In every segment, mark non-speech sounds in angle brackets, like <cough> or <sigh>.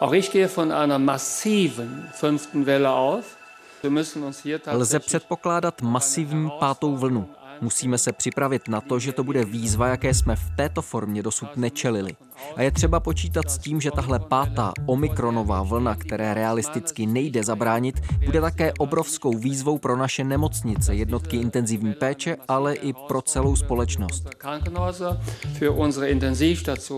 Auch ich gehe von einer massiven fünften Welle aus. Lze předpokládat masivní pátou vlnu. Musíme se připravit na to, že to bude výzva, jaké jsme v této formě dosud nečelili. A je třeba počítat s tím, že tahle pátá omikronová vlna, které realisticky nejde zabránit, bude také obrovskou výzvou pro naše nemocnice, jednotky intenzivní péče, ale i pro celou společnost.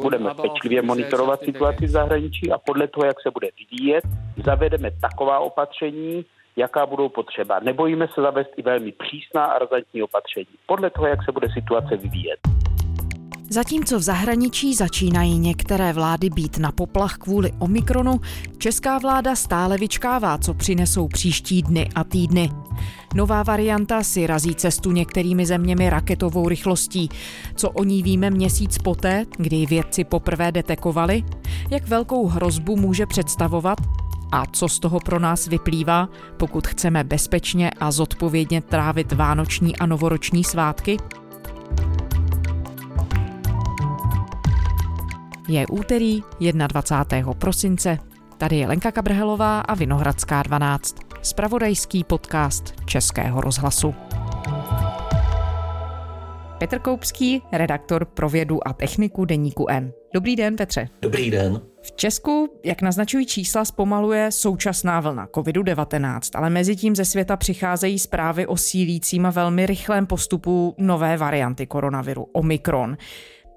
Budeme pečlivě monitorovat situaci v zahraničí a podle toho, jak se bude vyvíjet, zavedeme taková opatření, jaká budou potřeba. Nebojíme se zavést i velmi přísná a razantní opatření, podle toho, jak se bude situace vyvíjet. Zatímco v zahraničí začínají některé vlády být na poplach kvůli Omikronu, česká vláda stále vyčkává, co přinesou příští dny a týdny. Nová varianta si razí cestu některými zeměmi raketovou rychlostí. Co o ní víme měsíc poté, kdy vědci poprvé detekovali? Jak velkou hrozbu může představovat? A co z toho pro nás vyplývá, pokud chceme bezpečně a zodpovědně trávit vánoční a novoroční svátky? Je úterý 21. prosince. Tady je Lenka Kabrhelová a Vinohradská 12. Spravodajský podcast Českého rozhlasu. Petr Koupský, redaktor pro vědu a techniku deníku N. Dobrý den, Petře. Dobrý den. V Česku, jak naznačují čísla, zpomaluje současná vlna COVID-19, ale mezi tím ze světa přicházejí zprávy o sílícím a velmi rychlém postupu nové varianty koronaviru, Omikron.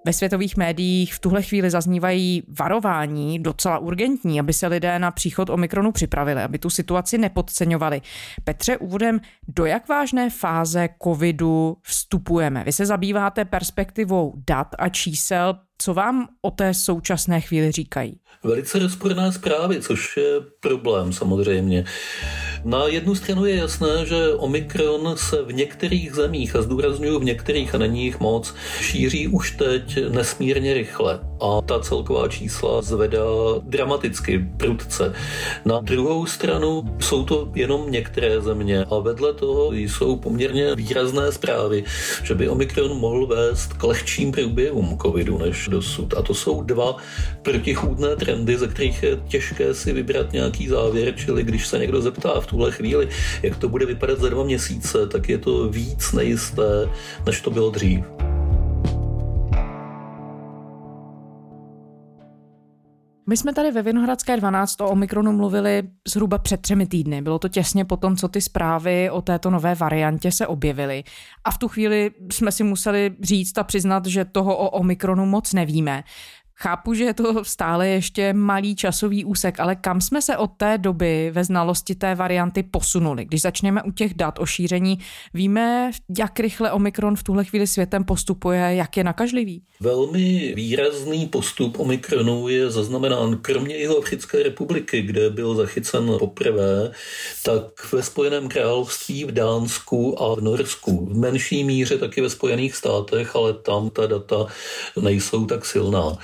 Ve světových médiích v tuhle chvíli zaznívají varování docela urgentní, aby se lidé na příchod Omikronu připravili, aby tu situaci nepodceňovali. Petře, úvodem, do jak vážné fáze covidu vstupujeme? Vy se zabýváte perspektivou dat a čísel co vám o té současné chvíli říkají? Velice rozporné zprávy, což je problém samozřejmě. Na jednu stranu je jasné, že Omikron se v některých zemích, a zdůraznuju v některých a není jich moc, šíří už teď nesmírně rychle a ta celková čísla zvedá dramaticky, prudce. Na druhou stranu jsou to jenom některé země a vedle toho jsou poměrně výrazné zprávy, že by Omikron mohl vést k lehčím průběhům covidu než dosud. A to jsou dva protichůdné trendy, ze kterých je těžké si vybrat nějaký závěr, čili když se někdo zeptá v tuhle chvíli, jak to bude vypadat za dva měsíce, tak je to víc nejisté, než to bylo dřív. My jsme tady ve Vinohradské 12 o Omikronu mluvili zhruba před třemi týdny. Bylo to těsně po tom, co ty zprávy o této nové variantě se objevily. A v tu chvíli jsme si museli říct a přiznat, že toho o Omikronu moc nevíme. Chápu, že je to stále ještě malý časový úsek, ale kam jsme se od té doby ve znalosti té varianty posunuli? Když začneme u těch dat o šíření, víme, jak rychle Omikron v tuhle chvíli světem postupuje, jak je nakažlivý? Velmi výrazný postup Omikronu je zaznamenán kromě jeho Africké republiky, kde byl zachycen poprvé, tak ve Spojeném království, v Dánsku a v Norsku. V menší míře taky ve Spojených státech, ale tam ta data nejsou tak silná.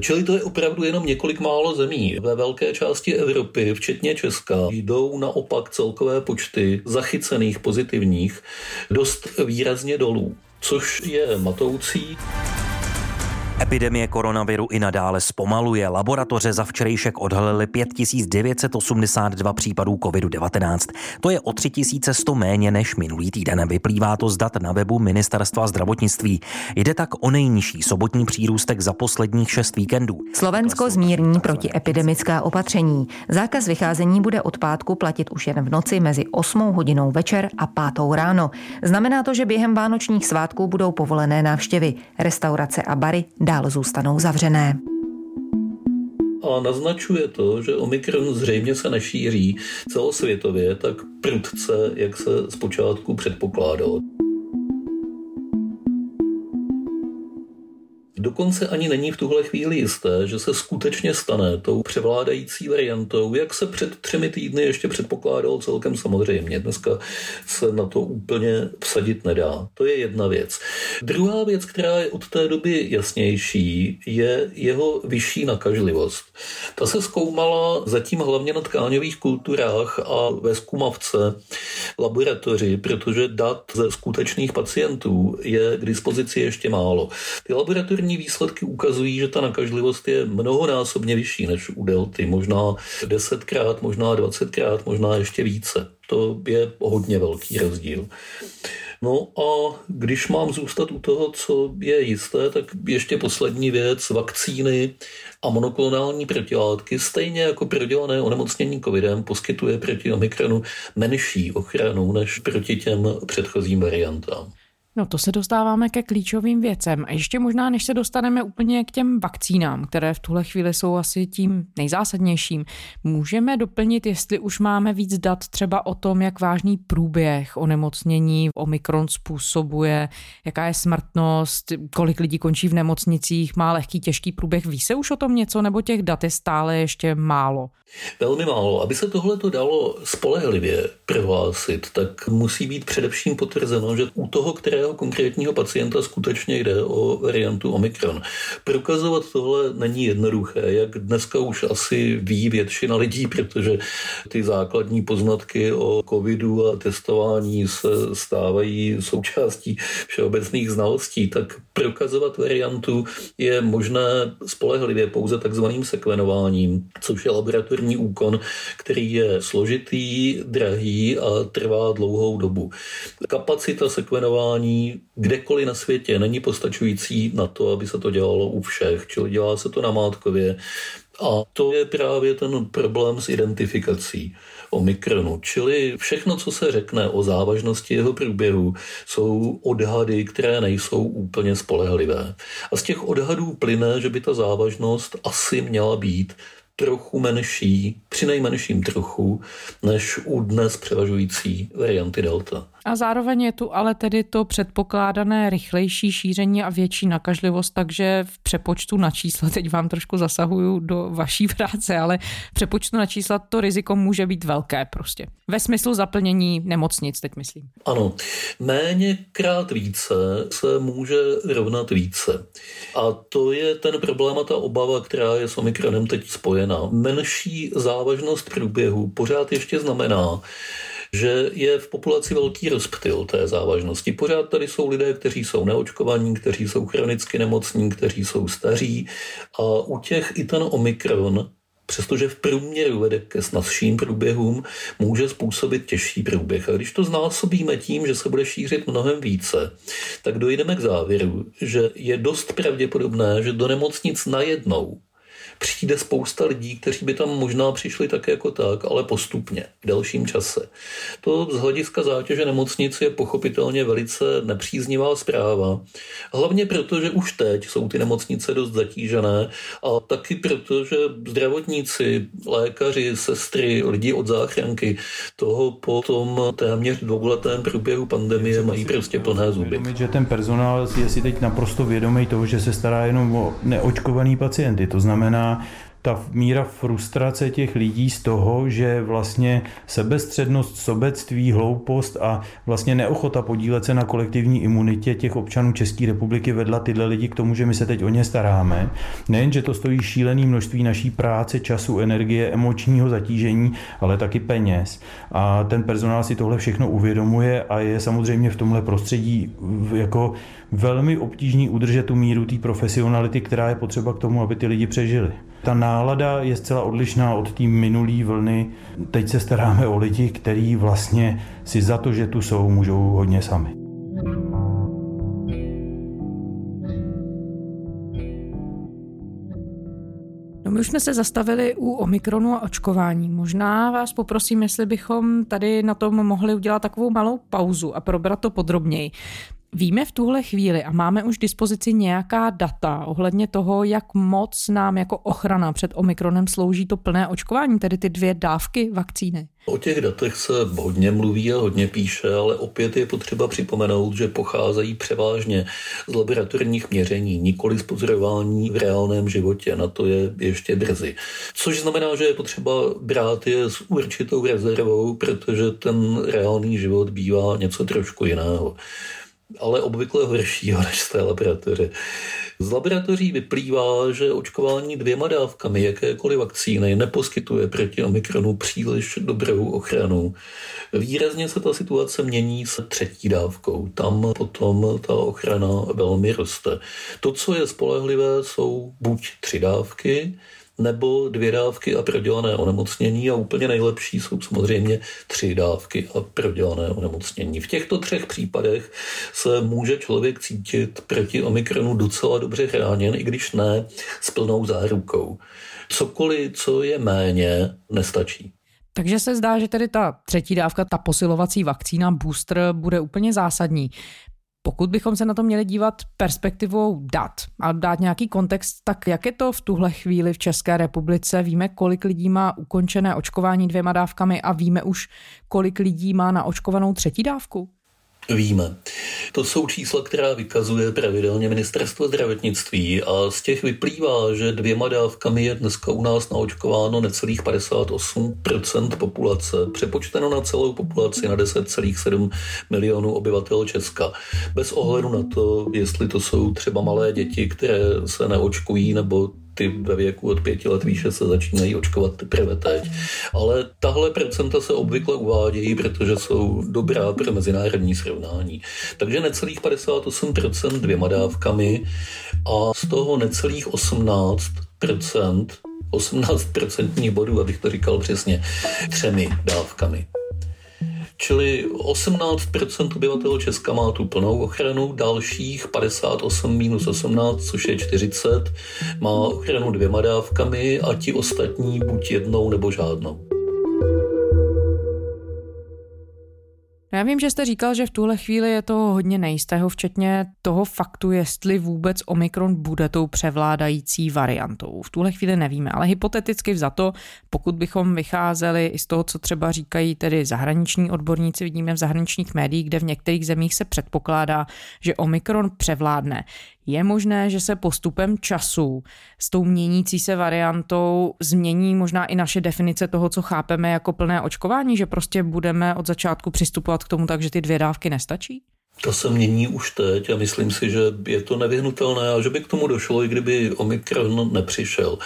Čili to je opravdu jenom několik málo zemí. Ve velké části Evropy, včetně Česka, jdou naopak celkové počty zachycených pozitivních dost výrazně dolů, což je matoucí. Epidemie koronaviru i nadále zpomaluje. Laboratoře za včerejšek odhalily 5982 případů COVID-19. To je o 3100 méně než minulý týden. Vyplývá to z dat na webu Ministerstva zdravotnictví. Jde tak o nejnižší sobotní přírůstek za posledních šest víkendů. Slovensko zmírní protiepidemická opatření. Zákaz vycházení bude od pátku platit už jen v noci mezi 8 hodinou večer a 5 ráno. Znamená to, že během vánočních svátků budou povolené návštěvy. Restaurace a bary dál zůstanou zavřené a naznačuje to, že Omikron zřejmě se nešíří celosvětově tak prudce, jak se zpočátku předpokládalo. Dokonce ani není v tuhle chvíli jisté, že se skutečně stane tou převládající variantou, jak se před třemi týdny ještě předpokládalo celkem samozřejmě. Dneska se na to úplně vsadit nedá. To je jedna věc. Druhá věc, která je od té doby jasnější, je jeho vyšší nakažlivost. Ta se zkoumala zatím hlavně na tkáňových kulturách a ve zkumavce laboratoři, protože dat ze skutečných pacientů je k dispozici ještě málo. Ty laboratorní výsledky ukazují, že ta nakažlivost je mnohonásobně vyšší než u delty, možná desetkrát, možná dvacetkrát, možná ještě více. To je hodně velký rozdíl. No a když mám zůstat u toho, co je jisté, tak ještě poslední věc, vakcíny a monoklonální protilátky, stejně jako prodělané onemocnění covidem, poskytuje proti omikronu menší ochranu než proti těm předchozím variantám. No to se dostáváme ke klíčovým věcem. A ještě možná, než se dostaneme úplně k těm vakcínám, které v tuhle chvíli jsou asi tím nejzásadnějším, můžeme doplnit, jestli už máme víc dat třeba o tom, jak vážný průběh onemocnění Omikron způsobuje, jaká je smrtnost, kolik lidí končí v nemocnicích, má lehký, těžký průběh. Ví se už o tom něco, nebo těch dat je stále ještě málo? Velmi málo. Aby se tohle to dalo spolehlivě prohlásit, tak musí být především potvrzeno, že u toho, kterého konkrétního pacienta skutečně jde o variantu Omikron. Prokazovat tohle není jednoduché, jak dneska už asi ví většina lidí, protože ty základní poznatky o covidu a testování se stávají součástí všeobecných znalostí, tak prokazovat variantu je možné spolehlivě pouze takzvaným sekvenováním, což je laboratorní úkon, který je složitý, drahý a trvá dlouhou dobu. Kapacita sekvenování kdekoliv na světě není postačující na to, aby se to dělalo u všech, čili dělá se to na Mátkově. A to je právě ten problém s identifikací. Omikronu. Čili všechno, co se řekne o závažnosti jeho průběhu, jsou odhady, které nejsou úplně spolehlivé. A z těch odhadů plyne, že by ta závažnost asi měla být trochu menší, při nejmenším trochu, než u dnes převažující varianty Delta. A zároveň je tu ale tedy to předpokládané rychlejší šíření a větší nakažlivost, takže v přepočtu na čísla, teď vám trošku zasahuju do vaší <laughs> práce, ale v přepočtu na čísla to riziko může být velké prostě. Ve smyslu zaplnění nemocnic, teď myslím. Ano, méně krát více se může rovnat více. A to je ten problém a ta obava, která je s Omikronem teď spojena. Menší závažnost průběhu pořád ještě znamená, že je v populaci velký rozptyl té závažnosti. Pořád tady jsou lidé, kteří jsou neočkovaní, kteří jsou chronicky nemocní, kteří jsou staří a u těch i ten omikron přestože v průměru vede ke snazším průběhům, může způsobit těžší průběh. A když to znásobíme tím, že se bude šířit mnohem více, tak dojdeme k závěru, že je dost pravděpodobné, že do nemocnic najednou přijde spousta lidí, kteří by tam možná přišli tak jako tak, ale postupně, v delším čase. To z hlediska zátěže nemocnic je pochopitelně velice nepříznivá zpráva. Hlavně proto, že už teď jsou ty nemocnice dost zatížené a taky proto, že zdravotníci, lékaři, sestry, lidi od záchranky toho po tom téměř dvouletém průběhu pandemie mají prostě plné zuby. Že ten personál je si teď naprosto vědomý toho, že se stará jenom o neočkovaný pacienty. To znamená, ta míra frustrace těch lidí z toho, že vlastně sebestřednost, sobectví, hloupost a vlastně neochota podílet se na kolektivní imunitě těch občanů České republiky vedla tyhle lidi k tomu, že my se teď o ně staráme. Nejen, že to stojí šílený množství naší práce, času, energie, emočního zatížení, ale taky peněz. A ten personál si tohle všechno uvědomuje a je samozřejmě v tomhle prostředí jako velmi obtížný udržet tu míru té profesionality, která je potřeba k tomu, aby ty lidi přežili. Ta nálada je zcela odlišná od té minulé vlny. Teď se staráme o lidi, kteří vlastně si za to, že tu jsou, můžou hodně sami. No my už jsme se zastavili u Omikronu a očkování. Možná vás poprosím, jestli bychom tady na tom mohli udělat takovou malou pauzu a probrat to podrobněji. Víme v tuhle chvíli a máme už dispozici nějaká data ohledně toho, jak moc nám jako ochrana před Omikronem slouží to plné očkování, tedy ty dvě dávky vakcíny? O těch datech se hodně mluví a hodně píše, ale opět je potřeba připomenout, že pocházejí převážně z laboratorních měření, nikoli z pozorování v reálném životě. Na to je ještě brzy. Což znamená, že je potřeba brát je s určitou rezervou, protože ten reálný život bývá něco trošku jiného ale obvykle horšího než z té laboratoře. Z laboratoří vyplývá, že očkování dvěma dávkami jakékoliv vakcíny neposkytuje proti omikronu příliš dobrou ochranu. Výrazně se ta situace mění se třetí dávkou. Tam potom ta ochrana velmi roste. To, co je spolehlivé, jsou buď tři dávky, nebo dvě dávky a prodělané onemocnění a úplně nejlepší jsou samozřejmě tři dávky a prodělané onemocnění. V těchto třech případech se může člověk cítit proti omikronu docela dobře chráněn, i když ne s plnou zárukou. Cokoliv, co je méně, nestačí. Takže se zdá, že tedy ta třetí dávka, ta posilovací vakcína booster bude úplně zásadní. Pokud bychom se na to měli dívat perspektivou dat a dát nějaký kontext, tak jak je to v tuhle chvíli v České republice? Víme, kolik lidí má ukončené očkování dvěma dávkami a víme už, kolik lidí má na očkovanou třetí dávku? Víme. To jsou čísla, která vykazuje pravidelně ministerstvo zdravotnictví a z těch vyplývá, že dvěma dávkami je dneska u nás naočkováno necelých 58% populace, přepočteno na celou populaci na 10,7 milionů obyvatel Česka. Bez ohledu na to, jestli to jsou třeba malé děti, které se neočkují, nebo ty ve věku od pěti let výše se začínají očkovat teprve teď. Ale tahle procenta se obvykle uvádějí, protože jsou dobrá pro mezinárodní srovnání. Takže necelých 58% dvěma dávkami a z toho necelých 18% 18% bodů, abych to říkal přesně, třemi dávkami. Čili 18% obyvatel Česka má tu plnou ochranu, dalších 58 minus 18, což je 40, má ochranu dvěma dávkami a ti ostatní buď jednou nebo žádnou. Já vím, že jste říkal, že v tuhle chvíli je to hodně nejistého, včetně toho faktu, jestli vůbec Omikron bude tou převládající variantou. V tuhle chvíli nevíme, ale hypoteticky vzato, pokud bychom vycházeli i z toho, co třeba říkají tedy zahraniční odborníci, vidíme v zahraničních médiích, kde v některých zemích se předpokládá, že Omikron převládne. Je možné, že se postupem času s tou měnící se variantou změní možná i naše definice toho, co chápeme jako plné očkování, že prostě budeme od začátku přistupovat k tomu tak, že ty dvě dávky nestačí? To se mění už teď a myslím si, že je to nevyhnutelné a že by k tomu došlo, i kdyby Omikron nepřišel.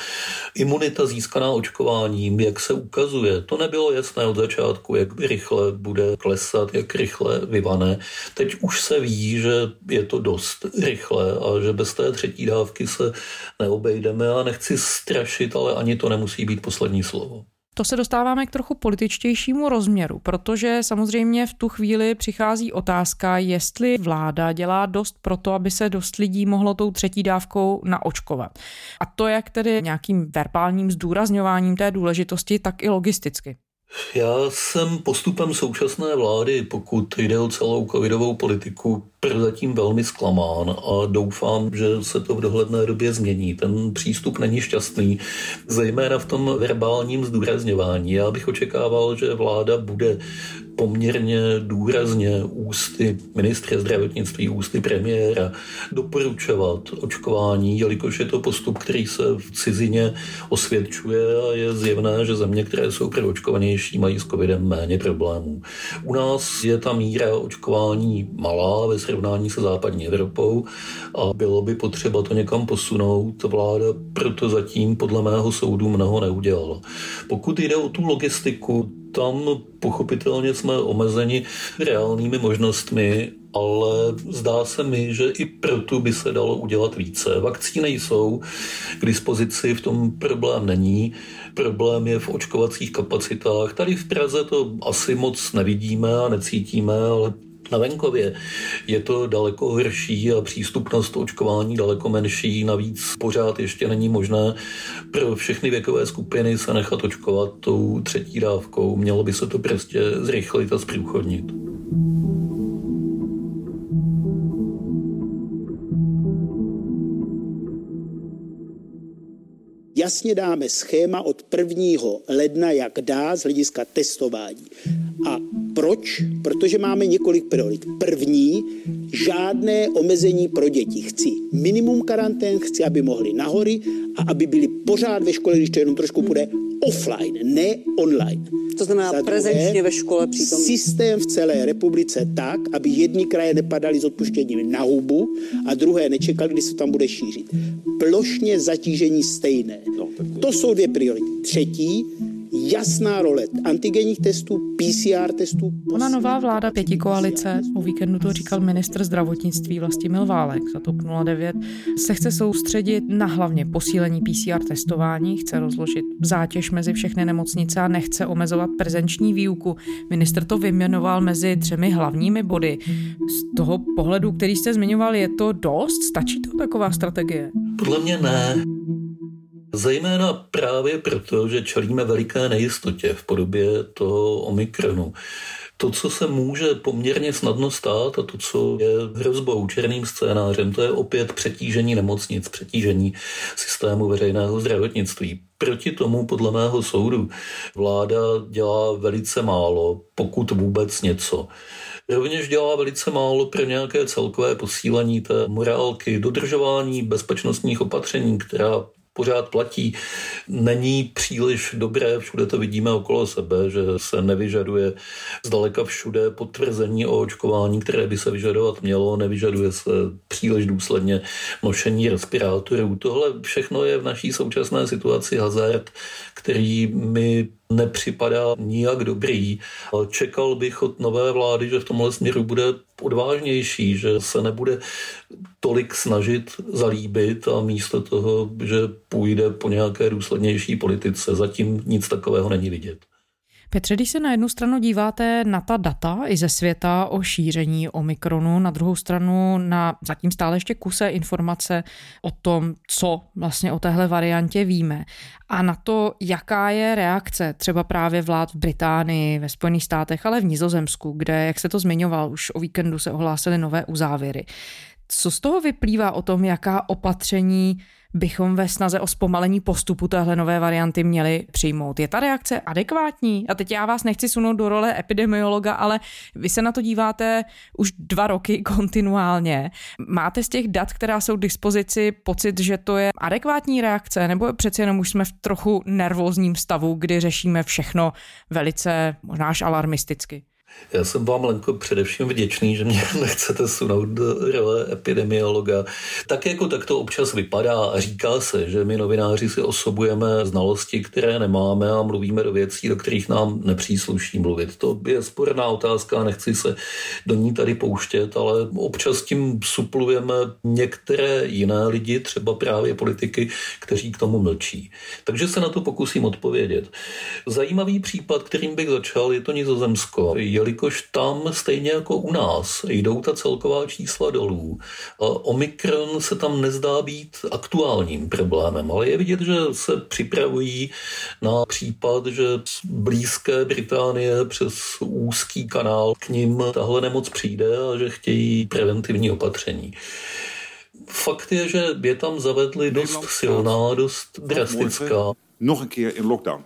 Imunita získaná očkováním, jak se ukazuje, to nebylo jasné od začátku, jak rychle bude klesat, jak rychle vyvane. Teď už se ví, že je to dost rychle a že bez té třetí dávky se neobejdeme a nechci strašit, ale ani to nemusí být poslední slovo. To se dostáváme k trochu političtějšímu rozměru, protože samozřejmě v tu chvíli přichází otázka, jestli vláda dělá dost pro to, aby se dost lidí mohlo tou třetí dávkou naočkovat. A to jak tedy nějakým verbálním zdůrazňováním té důležitosti, tak i logisticky. Já jsem postupem současné vlády, pokud jde o celou covidovou politiku, prozatím velmi zklamán a doufám, že se to v dohledné době změní. Ten přístup není šťastný, zejména v tom verbálním zdůrazňování. Já bych očekával, že vláda bude poměrně důrazně ústy ministře zdravotnictví, ústy premiéra doporučovat očkování, jelikož je to postup, který se v cizině osvědčuje a je zjevné, že země, které jsou preočkovanější, mají s covidem méně problémů. U nás je ta míra očkování malá ve srovnání se západní Evropou a bylo by potřeba to někam posunout. Vláda proto zatím podle mého soudu mnoho neudělala. Pokud jde o tu logistiku, tam pochopitelně jsme omezeni reálnými možnostmi, ale zdá se mi, že i proto by se dalo udělat více. Vakcíny jsou k dispozici, v tom problém není. Problém je v očkovacích kapacitách. Tady v Praze to asi moc nevidíme a necítíme, ale na venkově je to daleko horší a přístupnost očkování daleko menší. Navíc pořád ještě není možné pro všechny věkové skupiny se nechat očkovat tou třetí dávkou. Mělo by se to prostě zrychlit a zprůchodnit. jasně dáme schéma od 1. ledna, jak dá z hlediska testování. A Proč? Protože máme několik priorit. První, žádné omezení pro děti. Chci minimum karantén, chci, aby mohli nahory a aby byli pořád ve škole, když to jenom trošku bude offline, ne online. To znamená Za prezenčně ve škole přítomný. Systém v celé republice tak, aby jedni kraje nepadaly s odpuštěním na hubu a druhé nečekali, kdy se tam bude šířit. Plošně zatížení stejné. No, to jsou dvě priority. Třetí, jasná role antigenních testů, PCR testů. Ona nová vláda pěti koalice, o víkendu to říkal ministr zdravotnictví Vlastimil Válek za TOP 09, se chce soustředit na hlavně posílení PCR testování, chce rozložit zátěž mezi všechny nemocnice a nechce omezovat prezenční výuku. Minister to vyjmenoval mezi třemi hlavními body. Z toho pohledu, který jste zmiňoval, je to dost? Stačí to taková strategie? Podle mě ne. Zejména právě proto, že čelíme veliké nejistotě v podobě toho omikronu. To, co se může poměrně snadno stát a to, co je hrozbou, černým scénářem, to je opět přetížení nemocnic, přetížení systému veřejného zdravotnictví. Proti tomu, podle mého soudu, vláda dělá velice málo, pokud vůbec něco. Rovněž dělá velice málo pro nějaké celkové posílení té morálky, dodržování bezpečnostních opatření, která pořád platí, není příliš dobré, všude to vidíme okolo sebe, že se nevyžaduje zdaleka všude potvrzení o očkování, které by se vyžadovat mělo, nevyžaduje se příliš důsledně nošení respirátorů. Tohle všechno je v naší současné situaci hazard, který mi nepřipadá nijak dobrý. Čekal bych od nové vlády, že v tomhle směru bude odvážnější, že se nebude tolik snažit zalíbit a místo toho, že půjde po nějaké důslednější politice. Zatím nic takového není vidět. Petře, když se na jednu stranu díváte na ta data i ze světa o šíření Omikronu, na druhou stranu na zatím stále ještě kuse informace o tom, co vlastně o téhle variantě víme a na to, jaká je reakce třeba právě vlád v Británii, ve Spojených státech, ale v Nizozemsku, kde, jak se to zmiňoval, už o víkendu se ohlásily nové uzávěry. Co z toho vyplývá o tom, jaká opatření bychom ve snaze o zpomalení postupu téhle nové varianty měli přijmout. Je ta reakce adekvátní? A teď já vás nechci sunout do role epidemiologa, ale vy se na to díváte už dva roky kontinuálně. Máte z těch dat, která jsou k dispozici, pocit, že to je adekvátní reakce, nebo přeci jenom už jsme v trochu nervózním stavu, kdy řešíme všechno velice možná až alarmisticky? Já jsem vám, Lenko, především vděčný, že mě <laughs> nechcete sunout do role epidemiologa. Tak jako tak to občas vypadá a říká se, že my novináři si osobujeme znalosti, které nemáme a mluvíme do věcí, do kterých nám nepřísluší mluvit. To je sporná otázka, nechci se do ní tady pouštět, ale občas tím suplujeme některé jiné lidi, třeba právě politiky, kteří k tomu mlčí. Takže se na to pokusím odpovědět. Zajímavý případ, kterým bych začal, je to Nizozemsko jelikož tam stejně jako u nás jdou ta celková čísla dolů. Omikron se tam nezdá být aktuálním problémem, ale je vidět, že se připravují na případ, že z blízké Británie přes úzký kanál k ním tahle nemoc přijde a že chtějí preventivní opatření. Fakt je, že je tam zavedli dost silná, dost drastická. Nog een keer in lockdown.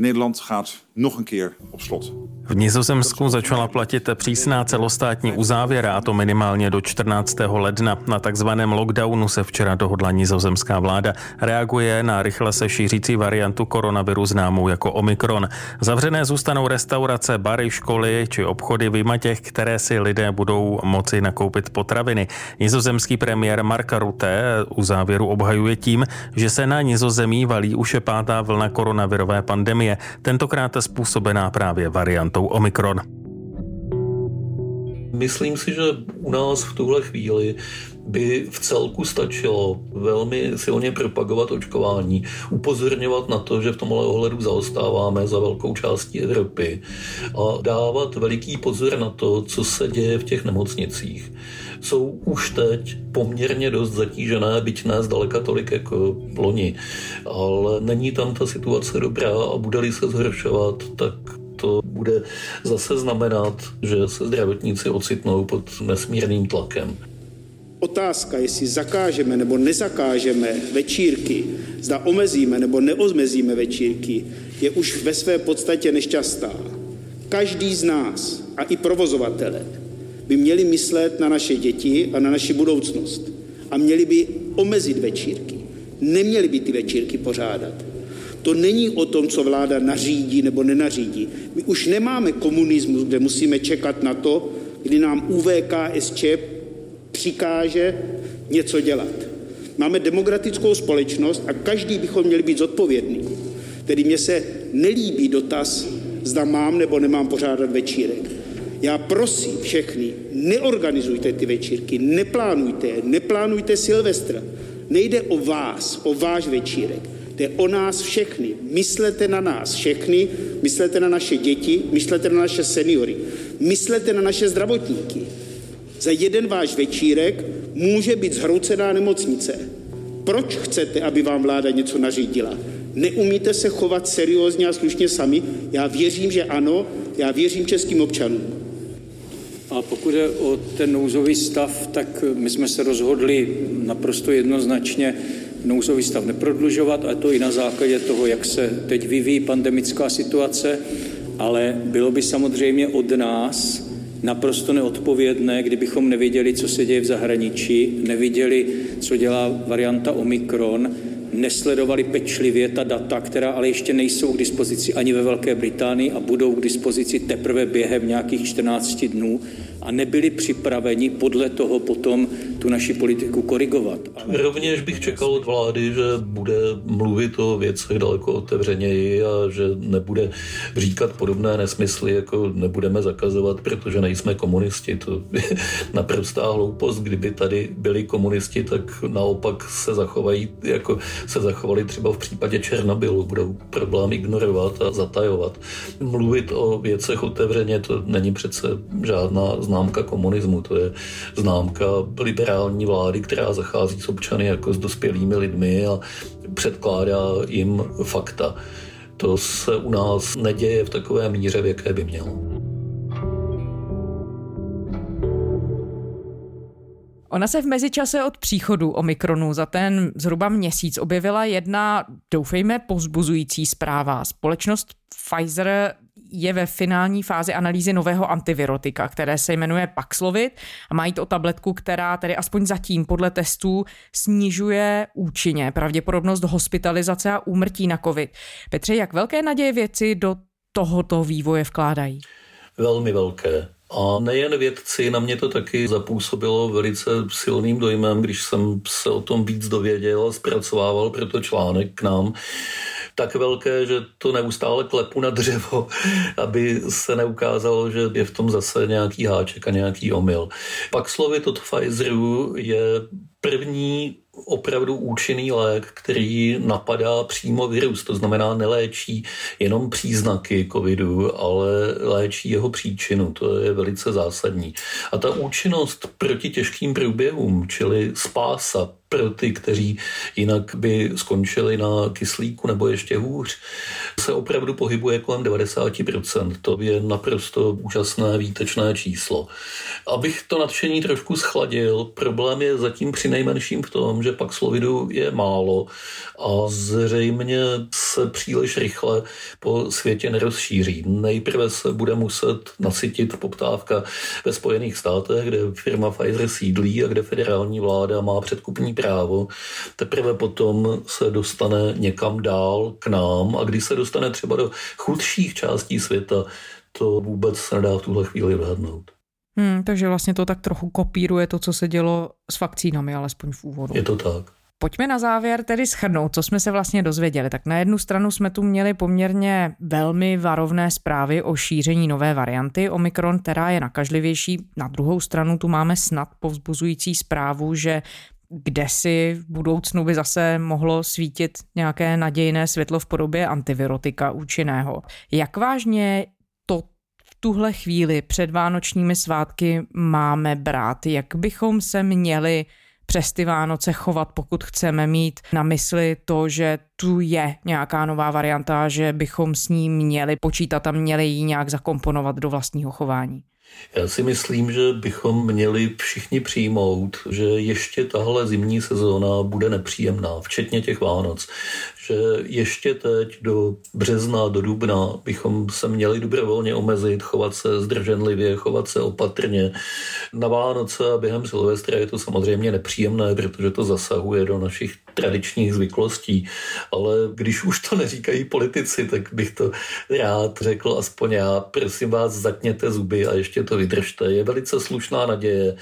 Nederland gaat nog een keer op slot. V Nizozemsku začala platit přísná celostátní uzávěra, a to minimálně do 14. ledna. Na takzvaném lockdownu se včera dohodla nizozemská vláda. Reaguje na rychle se šířící variantu koronaviru známou jako Omikron. Zavřené zůstanou restaurace, bary, školy či obchody vyjma těch, které si lidé budou moci nakoupit potraviny. Nizozemský premiér Mark Rutte uzávěru obhajuje tím, že se na nizozemí valí už pátá vlna koronavirové pandemie. Tentokrát způsobená právě variantou Omikron. Myslím si, že u nás v tuhle chvíli by v celku stačilo velmi silně propagovat očkování, upozorňovat na to, že v tomhle ohledu zaostáváme za velkou částí Evropy a dávat veliký pozor na to, co se děje v těch nemocnicích. Jsou už teď poměrně dost zatížené, byť ne zdaleka tolik jako loni, ale není tam ta situace dobrá a bude-li se zhoršovat, tak to bude zase znamenat, že se zdravotníci ocitnou pod nesmírným tlakem. Otázka, jestli zakážeme nebo nezakážeme večírky, zda omezíme nebo neomezíme večírky, je už ve své podstatě nešťastná. Každý z nás a i provozovatele by měli myslet na naše děti a na naši budoucnost a měli by omezit večírky. Neměli by ty večírky pořádat. To není o tom, co vláda nařídí nebo nenařídí. My už nemáme komunismus, kde musíme čekat na to, kdy nám UVKSČ přikáže něco dělat. Máme demokratickou společnost a každý bychom měli být zodpovědný. Tedy mně se nelíbí dotaz, zda mám nebo nemám pořádat večírek. Já prosím všechny, neorganizujte ty večírky, neplánujte je, neplánujte Silvestra. Nejde o vás, o váš večírek. Jde o nás všechny. Myslete na nás všechny, myslete na naše děti, myslete na naše seniory, myslete na naše zdravotníky. Za jeden váš večírek může být zhroucená nemocnice. Proč chcete, aby vám vláda něco nařídila? Neumíte se chovat seriózně a slušně sami? Já věřím, že ano, já věřím českým občanům. A pokud je o ten nouzový stav, tak my jsme se rozhodli naprosto jednoznačně nouzový stav neprodlužovat, a to i na základě toho, jak se teď vyvíjí pandemická situace, ale bylo by samozřejmě od nás naprosto neodpovědné, kdybychom neviděli, co se děje v zahraničí, neviděli, co dělá varianta Omikron, nesledovali pečlivě ta data, která ale ještě nejsou k dispozici ani ve Velké Británii a budou k dispozici teprve během nějakých 14 dnů a nebyli připraveni podle toho potom tu naši politiku korigovat. Rovněž bych čekal od vlády, že bude mluvit o věcech daleko otevřeněji a že nebude říkat podobné nesmysly, jako nebudeme zakazovat, protože nejsme komunisti. To je <laughs> naprostá hloupost. Kdyby tady byli komunisti, tak naopak se zachovají, jako se zachovali třeba v případě Černobylu. Budou problém ignorovat a zatajovat. Mluvit o věcech otevřeně, to není přece žádná známka komunismu, to je známka liberální vlády, která zachází s občany jako s dospělými lidmi a předkládá jim fakta. To se u nás neděje v takové míře, v jaké by mělo. Ona se v mezičase od příchodu Omikronu za ten zhruba měsíc objevila jedna, doufejme, povzbuzující zpráva. Společnost Pfizer je ve finální fázi analýzy nového antivirotika, které se jmenuje Paxlovid a mají to tabletku, která tedy aspoň zatím podle testů snižuje účinně pravděpodobnost hospitalizace a úmrtí na COVID. Petře, jak velké naděje věci do tohoto vývoje vkládají? Velmi velké. A nejen vědci, na mě to taky zapůsobilo velice silným dojmem, když jsem se o tom víc dověděl a zpracovával proto článek k nám, tak velké, že to neustále klepu na dřevo, <laughs> aby se neukázalo, že je v tom zase nějaký háček a nějaký omyl. Pak slovy od Pfizeru je první opravdu účinný lék, který napadá přímo virus, to znamená neléčí jenom příznaky covidu, ale léčí jeho příčinu, to je velice zásadní. A ta účinnost proti těžkým průběhům, čili spása pro ty, kteří jinak by skončili na kyslíku nebo ještě hůř, se opravdu pohybuje kolem 90%. To je naprosto úžasné výtečné číslo. Abych to nadšení trošku schladil, problém je zatím při nejmenším v tom, že pak slovidu je málo a zřejmě se příliš rychle po světě nerozšíří. Nejprve se bude muset nasytit poptávka ve Spojených státech, kde firma Pfizer sídlí a kde federální vláda má předkupní právo. Teprve potom se dostane někam dál k nám a když se dostane třeba do chudších částí světa, to vůbec se nedá v tuhle chvíli odhadnout. Hmm, takže vlastně to tak trochu kopíruje to, co se dělo s vakcínami, alespoň v úvodu. Je to tak. Pojďme na závěr tedy schrnout, co jsme se vlastně dozvěděli. Tak na jednu stranu jsme tu měli poměrně velmi varovné zprávy o šíření nové varianty Omikron, která je nakažlivější. Na druhou stranu tu máme snad povzbuzující zprávu, že kde si v budoucnu by zase mohlo svítit nějaké nadějné světlo v podobě antivirotika účinného. Jak vážně to v tuhle chvíli před vánočními svátky máme brát? Jak bychom se měli přes ty Vánoce chovat, pokud chceme mít na mysli to, že tu je nějaká nová varianta, že bychom s ní měli počítat a měli ji nějak zakomponovat do vlastního chování? Já si myslím, že bychom měli všichni přijmout, že ještě tahle zimní sezóna bude nepříjemná, včetně těch Vánoc že ještě teď do března, do dubna bychom se měli dobrovolně omezit, chovat se zdrženlivě, chovat se opatrně. Na Vánoce a během Silvestra je to samozřejmě nepříjemné, protože to zasahuje do našich tradičních zvyklostí, ale když už to neříkají politici, tak bych to rád řekl aspoň já. Prosím vás, zatněte zuby a ještě to vydržte. Je velice slušná naděje,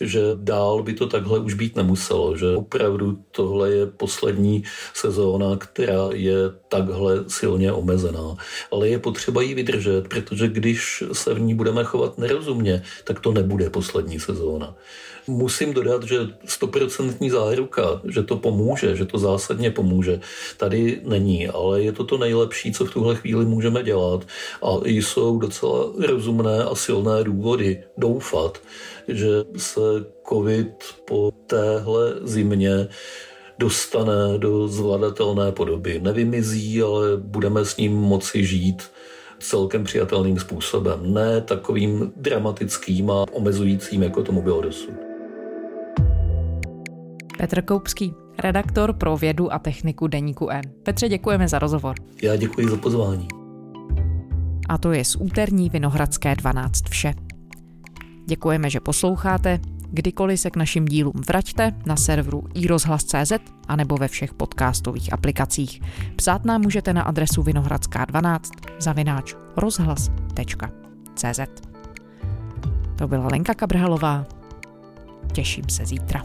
že dál by to takhle už být nemuselo, že opravdu tohle je poslední sezóna, která je takhle silně omezená. Ale je potřeba ji vydržet, protože když se v ní budeme chovat nerozumně, tak to nebude poslední sezóna. Musím dodat, že stoprocentní záruka, že to pomůže, že to zásadně pomůže, tady není, ale je to to nejlepší, co v tuhle chvíli můžeme dělat a jsou docela rozumné a silné důvody doufat, že se covid po téhle zimě dostane do zvladatelné podoby. Nevymizí, ale budeme s ním moci žít celkem přijatelným způsobem. Ne takovým dramatickým a omezujícím, jako tomu bylo dosud. Petr Koupský, redaktor pro vědu a techniku Deníku N. Petře, děkujeme za rozhovor. Já děkuji za pozvání. A to je z úterní Vinohradské 12 vše. Děkujeme, že posloucháte. Kdykoliv se k našim dílům vraťte na serveru iRozhlas.cz a nebo ve všech podcastových aplikacích. Psát nám můžete na adresu vinohradská12 zavináč rozhlas.cz To byla Lenka Kabrhalová. Těším se zítra.